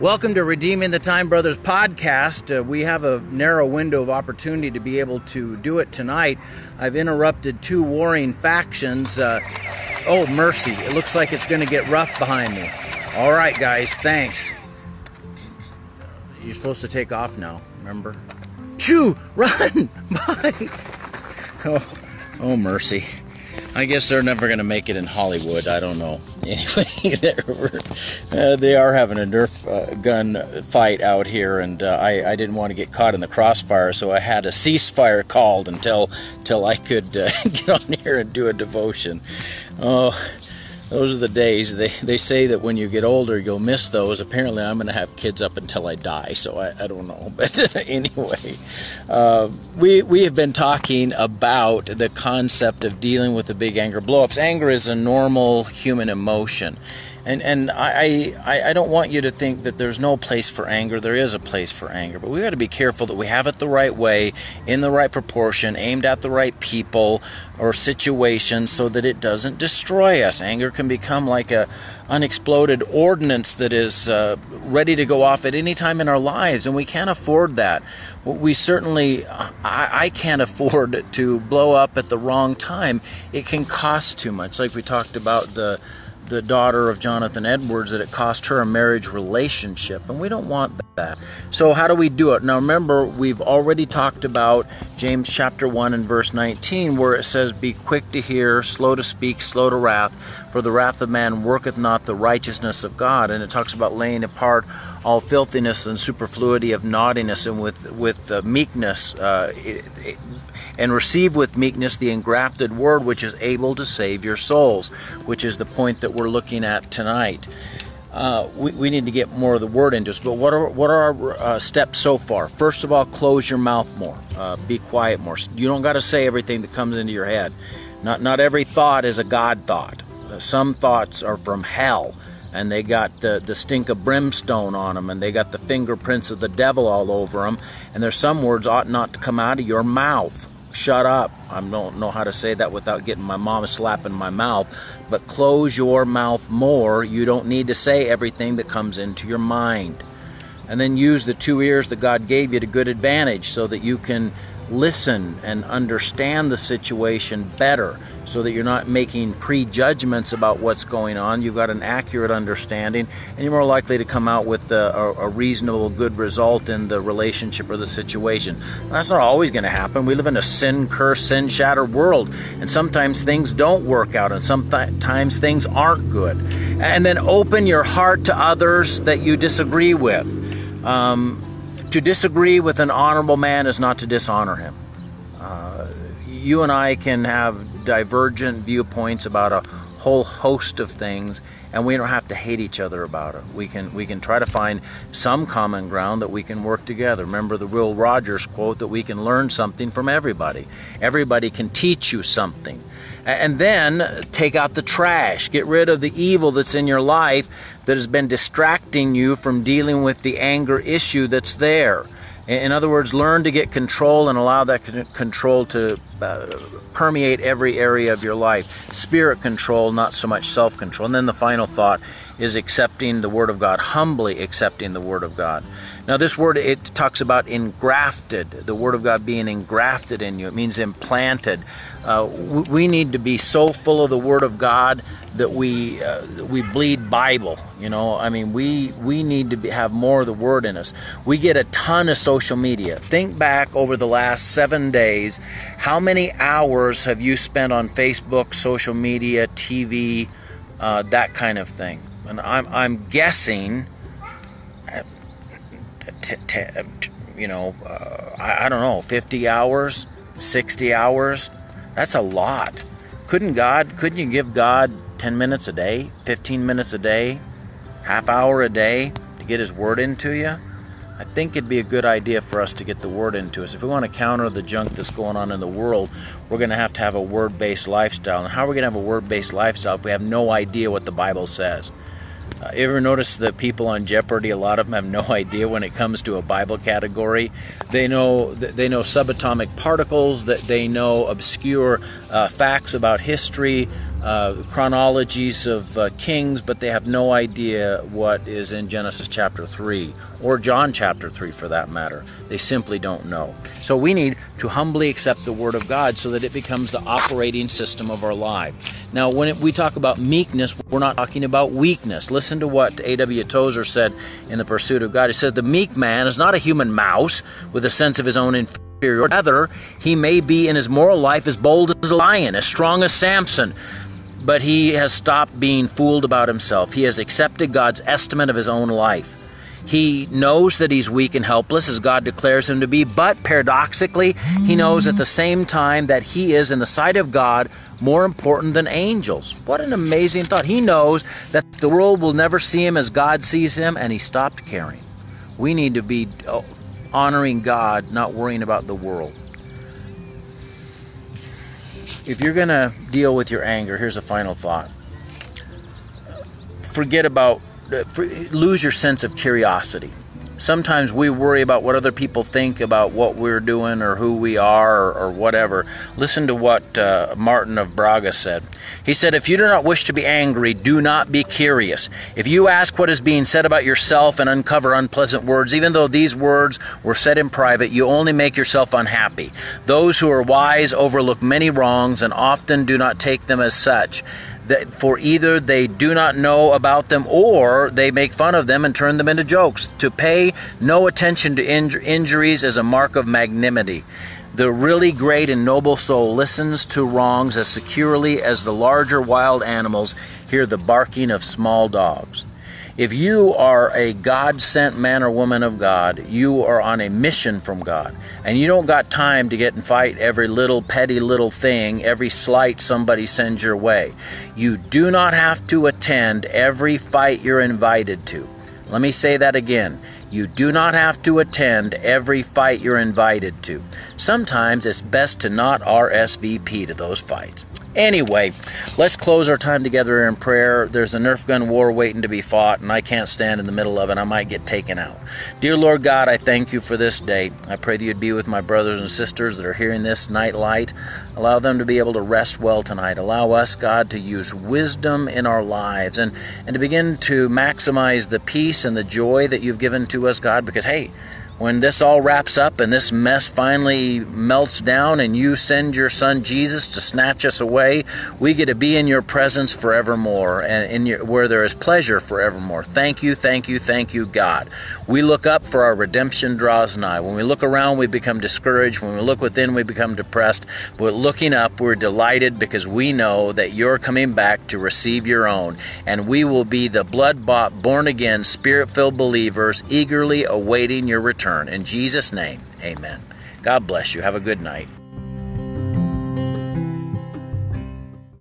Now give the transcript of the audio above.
Welcome to Redeeming the Time Brothers podcast. Uh, we have a narrow window of opportunity to be able to do it tonight. I've interrupted two warring factions. Uh, oh, mercy. It looks like it's going to get rough behind me. All right, guys, thanks. You're supposed to take off now, remember? Chew! Run! Bye! Oh, oh mercy. I guess they're never going to make it in Hollywood. I don't know. Anyway, uh, they are having a Nerf uh, gun fight out here, and uh, I, I, didn't want to get caught in the crossfire, so I had a ceasefire called until until I could uh, get on here and do a devotion. Oh, those are the days. They, they say that when you get older, you'll miss those. Apparently, I'm going to have kids up until I die, so I, I don't know. But anyway, uh, we, we have been talking about the concept of dealing with the big anger blowups. Anger is a normal human emotion. And and I, I I don't want you to think that there's no place for anger. There is a place for anger, but we got to be careful that we have it the right way, in the right proportion, aimed at the right people or situations, so that it doesn't destroy us. Anger can become like a unexploded ordnance that is uh, ready to go off at any time in our lives, and we can't afford that. We certainly, I, I can't afford to blow up at the wrong time. It can cost too much. Like we talked about the the daughter of Jonathan Edwards that it cost her a marriage relationship, and we don't want that. So, how do we do it? Now, remember, we've already talked about James chapter 1 and verse 19, where it says, Be quick to hear, slow to speak, slow to wrath, for the wrath of man worketh not the righteousness of God. And it talks about laying apart all filthiness and superfluity of naughtiness and with, with uh, meekness. Uh, it, it, and receive with meekness the engrafted word which is able to save your souls, which is the point that we're looking at tonight. Uh, we, we, need to get more of the word into us. But what are what are our uh, steps so far? First of all, close your mouth more. Uh, be quiet more. You don't got to say everything that comes into your head. Not not every thought is a God thought. Uh, some thoughts are from hell, and they got the the stink of brimstone on them, and they got the fingerprints of the devil all over them. And there's some words ought not to come out of your mouth shut up. I don't know how to say that without getting my mom slapping my mouth. But close your mouth more. You don't need to say everything that comes into your mind. And then use the two ears that God gave you to good advantage so that you can listen and understand the situation better so that you're not making prejudgments about what's going on. You've got an accurate understanding, and you're more likely to come out with a, a reasonable, good result in the relationship or the situation. That's not always going to happen. We live in a sin cursed, sin shattered world, and sometimes things don't work out, and sometimes things aren't good. And then open your heart to others that you disagree with. Um, to disagree with an honorable man is not to dishonor him. Uh, you and I can have divergent viewpoints about a whole host of things, and we don't have to hate each other about it. We can we can try to find some common ground that we can work together. Remember the Will Rogers quote that we can learn something from everybody. Everybody can teach you something. And then take out the trash. Get rid of the evil that's in your life that has been distracting you from dealing with the anger issue that's there. In other words, learn to get control and allow that control to uh, permeate every area of your life. Spirit control, not so much self control. And then the final thought is accepting the Word of God, humbly accepting the Word of God. Now, this word, it talks about engrafted, the Word of God being engrafted in you. It means implanted. Uh, we need to be so full of the Word of God that we uh, we bleed Bible. You know, I mean, we we need to be, have more of the Word in us. We get a ton of social media. Think back over the last seven days. How many hours have you spent on Facebook, social media, TV, uh, that kind of thing? And I'm I'm guessing. Uh, t- t- you know, uh, I, I don't know, 50 hours, 60 hours that's a lot. Couldn't God, couldn't you give God 10 minutes a day, 15 minutes a day, half hour a day to get His Word into you? I think it'd be a good idea for us to get the Word into us. If we want to counter the junk that's going on in the world, we're going to have to have a Word based lifestyle. And how are we going to have a Word based lifestyle if we have no idea what the Bible says? Uh, you ever notice that people on Jeopardy, a lot of them have no idea when it comes to a Bible category. They know they know subatomic particles, that they know obscure uh, facts about history, uh, chronologies of uh, kings, but they have no idea what is in Genesis chapter 3 or John chapter 3 for that matter. They simply don't know. So we need to humbly accept the Word of God so that it becomes the operating system of our life. Now, when it, we talk about meekness, we're not talking about weakness. Listen to what A.W. Tozer said in The Pursuit of God. He said, The meek man is not a human mouse with a sense of his own inferiority. Rather, he may be in his moral life as bold as a lion, as strong as Samson, but he has stopped being fooled about himself. He has accepted God's estimate of his own life. He knows that he's weak and helpless as God declares him to be, but paradoxically, he knows at the same time that he is, in the sight of God, more important than angels. What an amazing thought. He knows that the world will never see him as God sees him, and he stopped caring. We need to be uh, honoring God, not worrying about the world if you're going to deal with your anger, here's a final thought. Forget about, uh, lose your sense of curiosity. Sometimes we worry about what other people think about what we're doing or who we are or, or whatever. Listen to what uh, Martin of Braga said. He said, If you do not wish to be angry, do not be curious. If you ask what is being said about yourself and uncover unpleasant words, even though these words were said in private, you only make yourself unhappy. Those who are wise overlook many wrongs and often do not take them as such for either they do not know about them or they make fun of them and turn them into jokes. To pay no attention to inj- injuries is a mark of magnanimity. The really great and noble soul listens to wrongs as securely as the larger wild animals hear the barking of small dogs. If you are a God sent man or woman of God, you are on a mission from God. And you don't got time to get and fight every little petty little thing, every slight somebody sends your way. You do not have to attend every fight you're invited to. Let me say that again. You do not have to attend every fight you're invited to. Sometimes it's best to not RSVP to those fights. Anyway, let's close our time together in prayer. There's a Nerf gun war waiting to be fought, and I can't stand in the middle of it. I might get taken out. Dear Lord God, I thank you for this day. I pray that you'd be with my brothers and sisters that are hearing this night light. Allow them to be able to rest well tonight. Allow us, God, to use wisdom in our lives and, and to begin to maximize the peace and the joy that you've given to us, God, because, hey, when this all wraps up and this mess finally melts down and you send your son Jesus to snatch us away, we get to be in your presence forevermore and in your, where there is pleasure forevermore. Thank you, thank you, thank you, God. We look up for our redemption draws nigh. When we look around, we become discouraged. When we look within, we become depressed. But looking up, we're delighted because we know that you're coming back to receive your own. And we will be the blood bought, born again, spirit filled believers eagerly awaiting your return return. In Jesus' name, amen. God bless you. Have a good night.